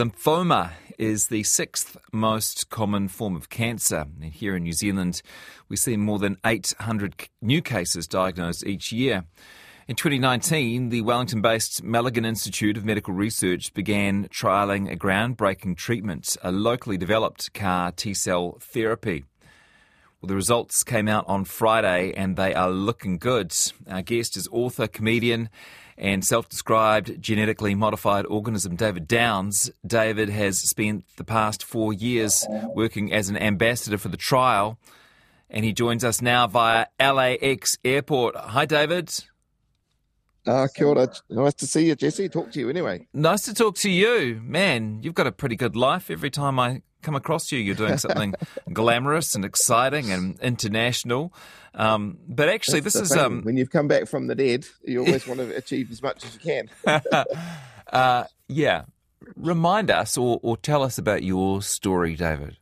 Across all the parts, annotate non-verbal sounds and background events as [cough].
Lymphoma is the sixth most common form of cancer. And here in New Zealand, we see more than 800 new cases diagnosed each year. In 2019, the Wellington based Malaghan Institute of Medical Research began trialling a groundbreaking treatment, a locally developed CAR T cell therapy. Well, the results came out on Friday and they are looking good. Our guest is author, comedian, and self described genetically modified organism David Downs. David has spent the past four years working as an ambassador for the trial, and he joins us now via LAX Airport. Hi, David. Ah, uh, kia ora. Nice to see you, Jesse. Talk to you anyway. Nice to talk to you. Man, you've got a pretty good life. Every time I come across you, you're doing something [laughs] glamorous and exciting and international. Um, but actually, That's this is um, when you've come back from the dead, you [laughs] always want to achieve as much as you can. [laughs] uh, yeah, remind us or, or tell us about your story, David.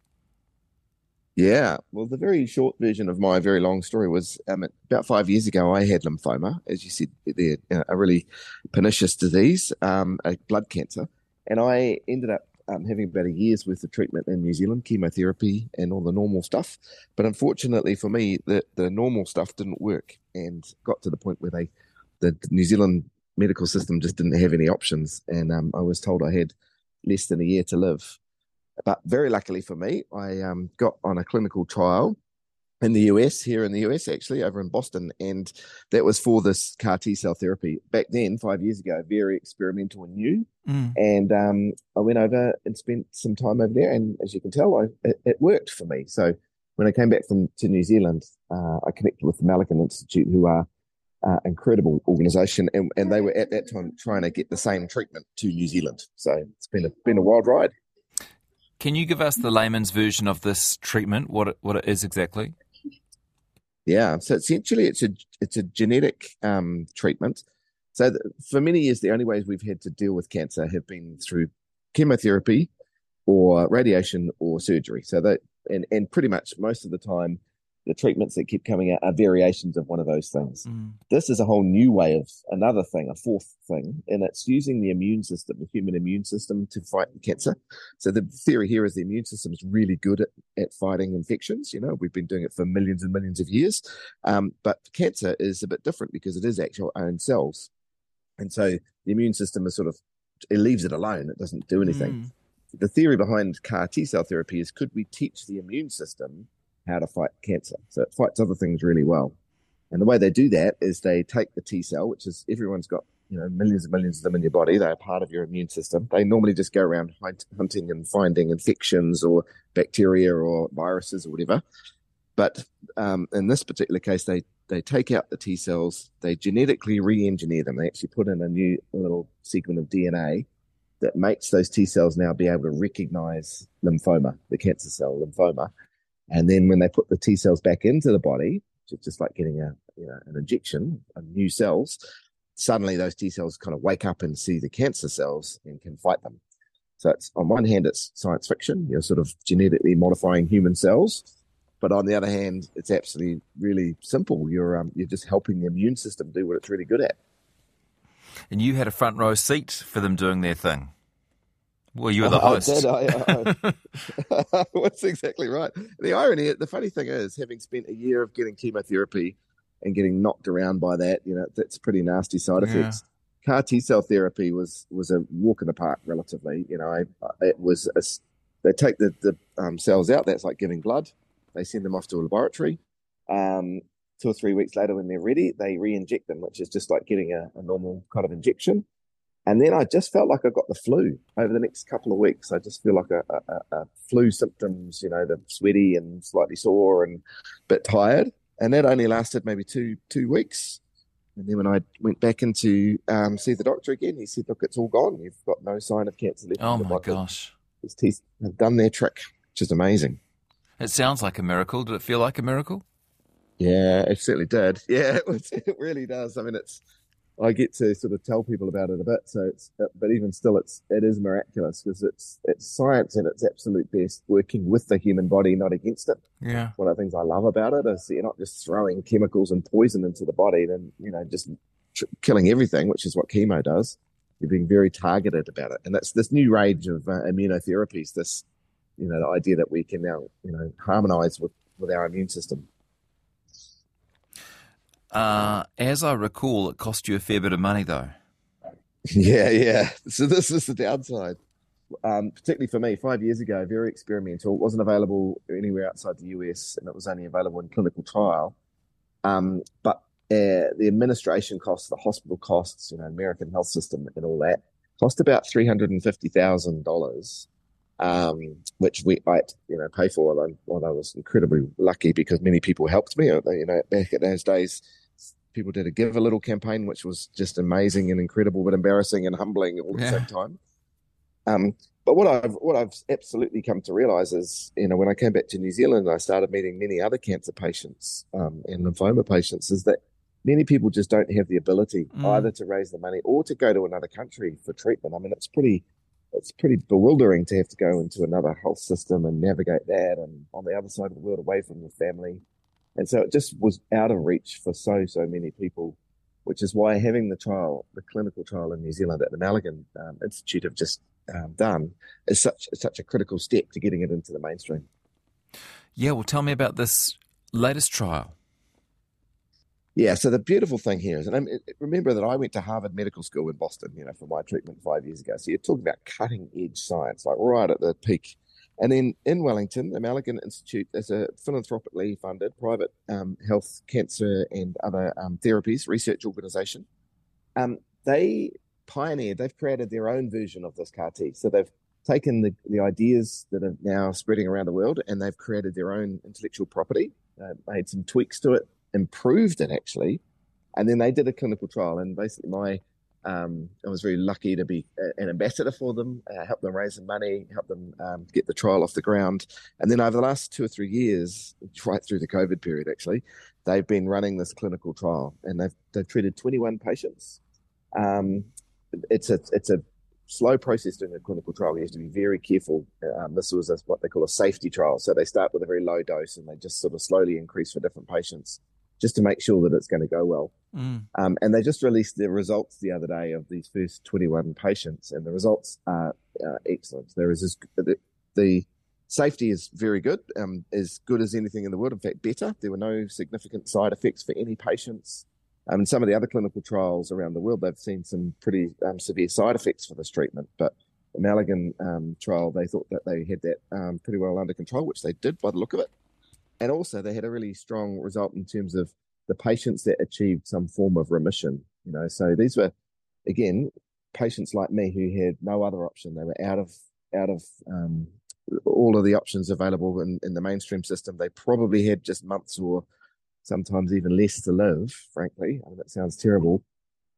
Yeah, well, the very short version of my very long story was um, about five years ago. I had lymphoma, as you said, there, a really pernicious disease, um, a blood cancer, and I ended up um, having about a year's worth of treatment in New Zealand, chemotherapy and all the normal stuff. But unfortunately for me, the, the normal stuff didn't work and got to the point where they, the New Zealand medical system just didn't have any options. And um, I was told I had less than a year to live. But very luckily for me, I um, got on a clinical trial in the US, here in the US, actually, over in Boston. And that was for this CAR T cell therapy. Back then, five years ago, very experimental and new. Mm. And um, I went over and spent some time over there. And as you can tell, I, it, it, worked for me. So when I came back from to New Zealand, uh, I connected with the Malaghan Institute, who are uh, incredible organization. And, and they were at that time trying to get the same treatment to New Zealand. So it's been a, been a wild ride. Can you give us the layman's version of this treatment, what it, what it is exactly? Yeah, so essentially, it's a it's a genetic um, treatment. So for many years, the only ways we've had to deal with cancer have been through chemotherapy, or radiation, or surgery. So that and and pretty much most of the time, the treatments that keep coming out are variations of one of those things. Mm. This is a whole new way of another thing, a fourth thing, and it's using the immune system, the human immune system, to fight cancer. So the theory here is the immune system is really good at, at fighting infections. You know, we've been doing it for millions and millions of years, um, but cancer is a bit different because it is actual own cells, and so the immune system is sort of it leaves it alone; it doesn't do anything. Mm. The theory behind CAR T cell therapy is could we teach the immune system how to fight cancer. So it fights other things really well. And the way they do that is they take the T cell, which is everyone's got, you know, millions and millions of them in your body. They're part of your immune system. They normally just go around hunting and finding infections or bacteria or viruses or whatever. But um, in this particular case, they they take out the T cells, they genetically re-engineer them. They actually put in a new little segment of DNA that makes those T cells now be able to recognize lymphoma, the cancer cell lymphoma, and then when they put the T cells back into the body, just like getting a you know an injection of new cells, suddenly those T cells kind of wake up and see the cancer cells and can fight them. So it's on one hand it's science fiction, you're sort of genetically modifying human cells, but on the other hand, it's absolutely really simple. You're um, you're just helping the immune system do what it's really good at. And you had a front row seat for them doing their thing. Well, you were the host. I did. I, I, [laughs] [laughs] that's exactly right. The irony, the funny thing is, having spent a year of getting chemotherapy and getting knocked around by that, you know, that's pretty nasty side effects. Yeah. CAR T cell therapy was was a walk in the park, relatively. You know, I, it was a, they take the the um, cells out. That's like giving blood. They send them off to a laboratory. Um, two or three weeks later, when they're ready, they re-inject them, which is just like getting a, a normal kind of injection. And then I just felt like I got the flu over the next couple of weeks. I just feel like a, a, a flu symptoms, you know, the sweaty and slightly sore and a bit tired. And that only lasted maybe two two weeks. And then when I went back in to um, see the doctor again, he said, "Look, it's all gone. You've got no sign of cancer left." Oh my gosh! His teeth have done their trick, which is amazing. It sounds like a miracle. Did it feel like a miracle? Yeah, it certainly did. [laughs] Yeah, it, was, it really does. I mean, it's I get to sort of tell people about it a bit. So it's, uh, but even still, it's it is miraculous because it's it's science at its absolute best, working with the human body, not against it. Yeah. One of the things I love about it is you're not just throwing chemicals and poison into the body, then you know just tr- killing everything, which is what chemo does. You're being very targeted about it, and that's this new range of uh, immunotherapies. This, you know, the idea that we can now, you know, harmonize with with our immune system. Uh, as I recall, it cost you a fair bit of money, though. [laughs] Yeah, yeah. So this is the downside. Um, particularly for me, five years ago, very experimental. It wasn't available anywhere outside the US, and it was only available in clinical trial. Um, but uh, the administration costs, the hospital costs, you know, American health system, and all that cost about three hundred and fifty thousand dollars, um, which we I you know pay for. And well, I was incredibly lucky because many people helped me. You know, back at those days, people did a give a little campaign, which was just amazing and incredible, but embarrassing and humbling all at yeah. the same time. Um, but what I've what I've absolutely come to realize is, you know, when I came back to New Zealand, I started meeting many other cancer patients um, and lymphoma patients. Is that many people just don't have the ability mm. either to raise the money or to go to another country for treatment. I mean, it's pretty it's pretty bewildering to have to go into another health system and navigate that and on the other side of the world away from your family. And so it just was out of reach for so, so many people, which is why having the trial, the clinical trial in New Zealand at the Malaghan um, Institute have just um, done is such, such a critical step to getting it into the mainstream. Yeah, well, tell me about this latest trial. Yeah, so the beautiful thing here is, and I remember that I went to Harvard Medical School in Boston, you know, for my treatment five years ago. So you're talking about cutting edge science, like right at the peak. And then in Wellington, the Malaghan Institute is a philanthropically funded private um, health, cancer, and other um, therapies research organization. Um, they pioneered, they've created their own version of this CAR T. So they've taken the, the ideas that are now spreading around the world and they've created their own intellectual property, uh, made some tweaks to it, improved it actually. And then they did a clinical trial. And basically, my um, I was very lucky to be an ambassador for them, uh, help them raise some money, help them um, get the trial off the ground. And then over the last two or three years, right through the COVID period, actually, they've been running this clinical trial, and they've they've treated 21 patients. Um, it's a it's a slow process doing a clinical trial. You have to be very careful. Um, this was a, what they call a safety trial. So they start with a very low dose and they just sort of slowly increase for different patients just to make sure that it's going to go well. Mm. Um, and they just released the results the other day of these first 21 patients, and the results are uh, excellent. There is the, the, safety is very good, um, as good as anything in the world. In fact, better. There were no significant side effects for any patients. Um, in some of the other clinical trials around the world, they've seen some pretty um, severe side effects for this treatment. But the Malaghan um, trial, they thought that they had that um, pretty well under control, which they did by the look of it. And also, they had a really strong result in terms of the patients that achieved some form of remission. You know, so these were, again, patients like me who had no other option. They were out of out of um, all of the options available in, in the mainstream system. They probably had just months or sometimes even less to live. Frankly, I mean, that sounds terrible.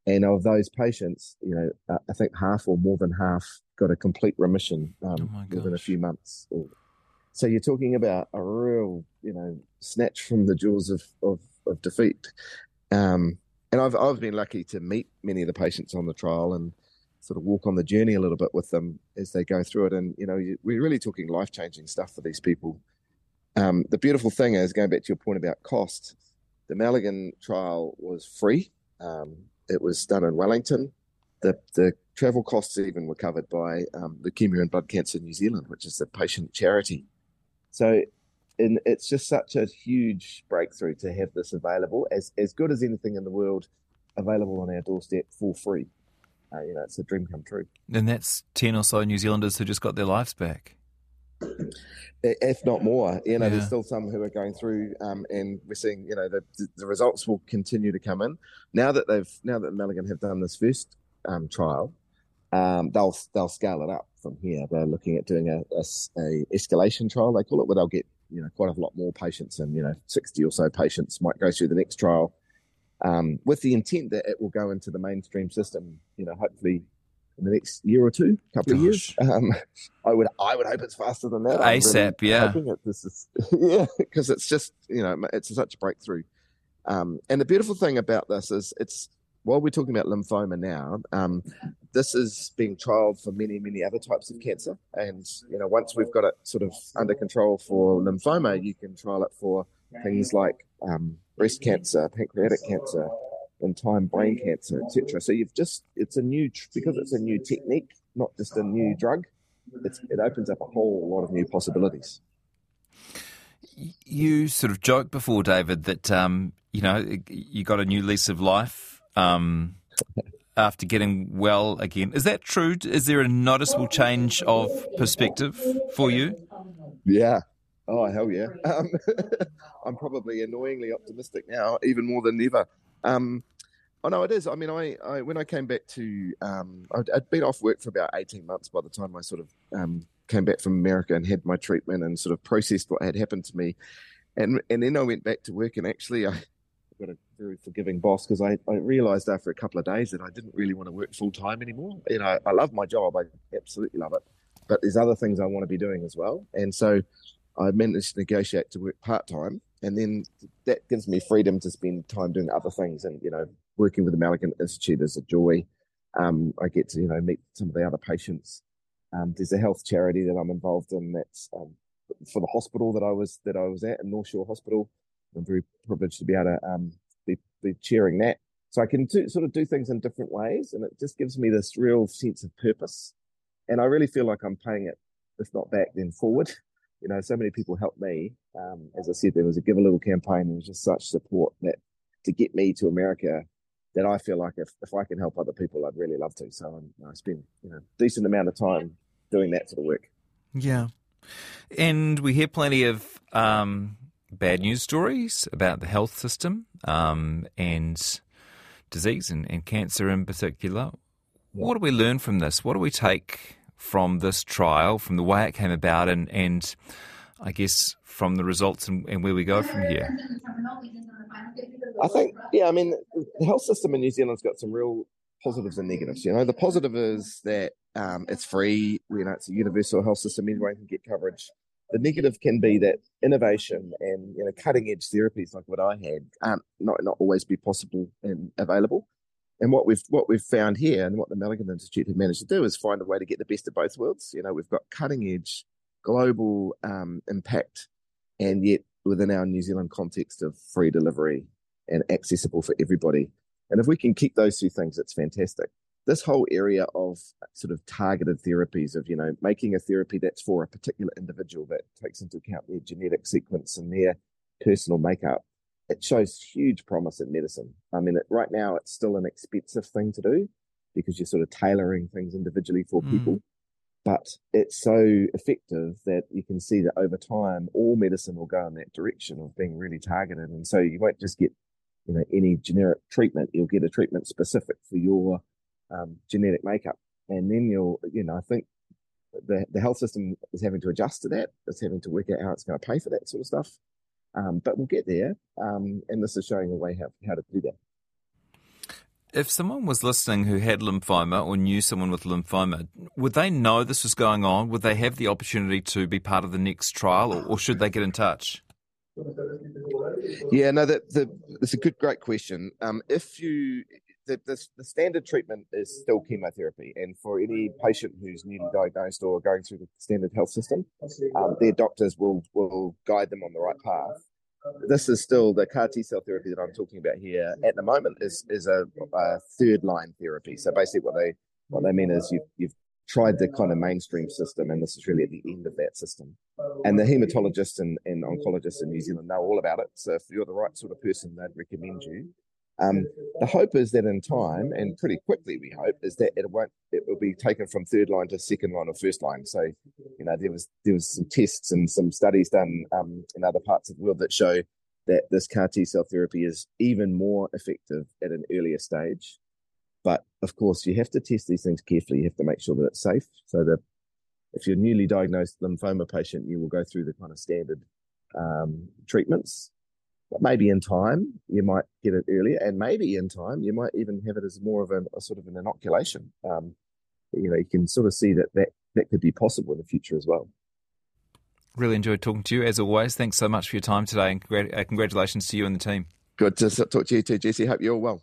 And of those patients, you know, uh, I think half or more than half got a complete remission um, oh within a few months. So you're talking about a real, you know, snatch from the jaws of, of, of defeat. Um, and I've, I've been lucky to meet many of the patients on the trial and sort of walk on the journey a little bit with them as they go through it. And, you know, we're really talking life changing stuff for these people. Um, the beautiful thing is, going back to your point about cost, the Malaghan trial was free. Um, it was done in Wellington. The, the travel costs even were covered by um, Leukemia and Blood Cancer New Zealand, which is the patient charity. So and it's just such a huge breakthrough to have this available, as as good as anything in the world, available on our doorstep for free. Uh, you know, it's a dream come true. And that's ten or so New Zealanders who just got their lives back. If not more, you know, yeah. there's still some who are going through, um, and we're seeing, you know, the, the results will continue to come in now that they've now that Malaghan have done this first um, trial. Um, they'll they'll scale it up from here. They're looking at doing a, a, a escalation trial. They call it, where they'll get you know quite a lot more patients, and you know sixty or so patients might go through the next trial, um, with the intent that it will go into the mainstream system. You know, hopefully in the next year or two, couple Gosh. of years. Um, I would I would hope it's faster than that. ASAP, really yeah. It, this is, [laughs] yeah, because it's just you know it's such a breakthrough. Um, and the beautiful thing about this is it's while we're talking about lymphoma now, um, this is being trialed for many, many other types of cancer. And, you know, once we've got it sort of under control for lymphoma, you can trial it for things like um, breast cancer, pancreatic cancer, in time brain cancer, etc. So you've just it's a new because it's a new technique, not just a new drug. it opens up a whole lot of new possibilities. You sort of joked before, David, that um, you know you got a new lease of life um, after getting well again. Is that true? Is there a noticeable change of perspective for you? Yeah. Oh hell yeah! [laughs] Um, [laughs] I'm probably annoyingly optimistic now, even more than ever. Um, oh no, it is. I mean, I, I when I came back to, um, I'd, I'd, been off work for about 18 months by the time I sort of um, came back from America and had my treatment and sort of processed what had happened to me, and and then I went back to work and actually I got a very forgiving boss because I, I realized after a couple of days that I didn't really want to work full time anymore. You know, I love my job, I absolutely love it, but there's other things I want to be doing as well, and so I managed to negotiate to work part time and then that gives me freedom to spend time doing other things. And you know, working with the Malaghan Institute is a joy. Um, I get to you know meet some of the other patients. Um, there's a health charity that I'm involved in that's um, for the hospital that I was that I was at in North Shore Hospital. I'm very privileged to be able to um, be, chairing that. So I can do, sort of do things in different ways, and it just gives me this real sense of purpose. And I really feel like I'm paying it, if not back, then forward you know, so many people helped me. Um, as I said, there was a Give a Little campaign. There was just such support that to get me to America that I feel like if, if I can help other people, I'd really love to. So I'm, I spend, you know, decent amount of time doing that sort of work. Yeah. And we hear plenty of um, bad news stories about the health system um, and disease and, and, cancer in particular. What do we learn from this? What do we take from this trial, from the way it came about, and, and I guess from the results and, and where we go from here? I think, yeah, I mean, the health system in New Zealand's got some real positives and negatives. You know, the positive is that um, it's free. You know, it's a universal health system. Anyone can get coverage. The negative can be that innovation and you know cutting edge therapies like what I had aren't not not always be possible and available. And what we've what we've found here, and what the Malaghan Institute have managed to do, is find a way to get the best of both worlds. You know, we've got cutting edge, global um, impact, and yet within our New Zealand context of free delivery and accessible for everybody. And if we can keep those two things, it's fantastic. This whole area of sort of targeted therapies, of you know, making a therapy that's for a particular individual that takes into account their genetic sequence and their personal makeup it shows huge promise in medicine. I mean, it, right now it's still an expensive thing to do because you're sort of tailoring things individually for mm. people. But it's so effective that you can see that over time, all medicine will go in that direction of being really targeted. And so you won't just get, you know, any generic treatment. You'll get a treatment specific for your um, genetic makeup. And then you'll, you know, I think the, the health system is having to adjust to that. It's having to work out how it's going to pay for that sort of stuff. Um, but we'll get there. Um, and this is showing a way how, how to do that. If someone was listening who had lymphoma or knew someone with lymphoma, would they know this was going on? Would they have the opportunity to be part of the next trial, or, or should they get in touch? Yeah, no, that, that, that's a good, great question. Um, if you the, the, the, standard treatment is still chemotherapy. And for any patient who's newly diagnosed or going through the standard health system, um, their doctors will, will guide them on the right path. This is still the CAR T cell therapy that I'm talking about here at the moment is, is a, a third line therapy. So basically, what they what they mean is you've, you've tried the kind of mainstream system, and this is really at the end of that system. And the hematologists and, and oncologists in New Zealand know all about it. So if you're the right sort of person, they'd recommend you. Um, the hope is that in time, and pretty quickly, we hope, is that it won't. It will be taken from third line to second line or first line. So, you know, there was there was some tests and some studies done um, in other parts of the world that show that this CAR T cell therapy is even more effective at an earlier stage. But of course, you have to test these things carefully. You have to make sure that it's safe. So that if you're newly diagnosed lymphoma patient, you will go through the kind of standard um, treatments but maybe in time you might get it earlier, and maybe in time you might even have it as more of a, a sort of an inoculation. Um, you know, you can sort of see that, that that could be possible in the future as well. Really enjoyed talking to you as always. Thanks so much for your time today, and uh, congratulations to you and the team. Good to talk to you too, Jesse. Hope you're all well.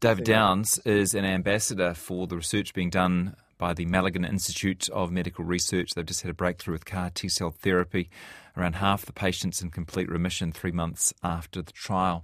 David Downs is an ambassador for the research being done by the Malaghan Institute of Medical Research. They've just had a breakthrough with CAR T cell therapy. Around half the patients in complete remission three months after the trial.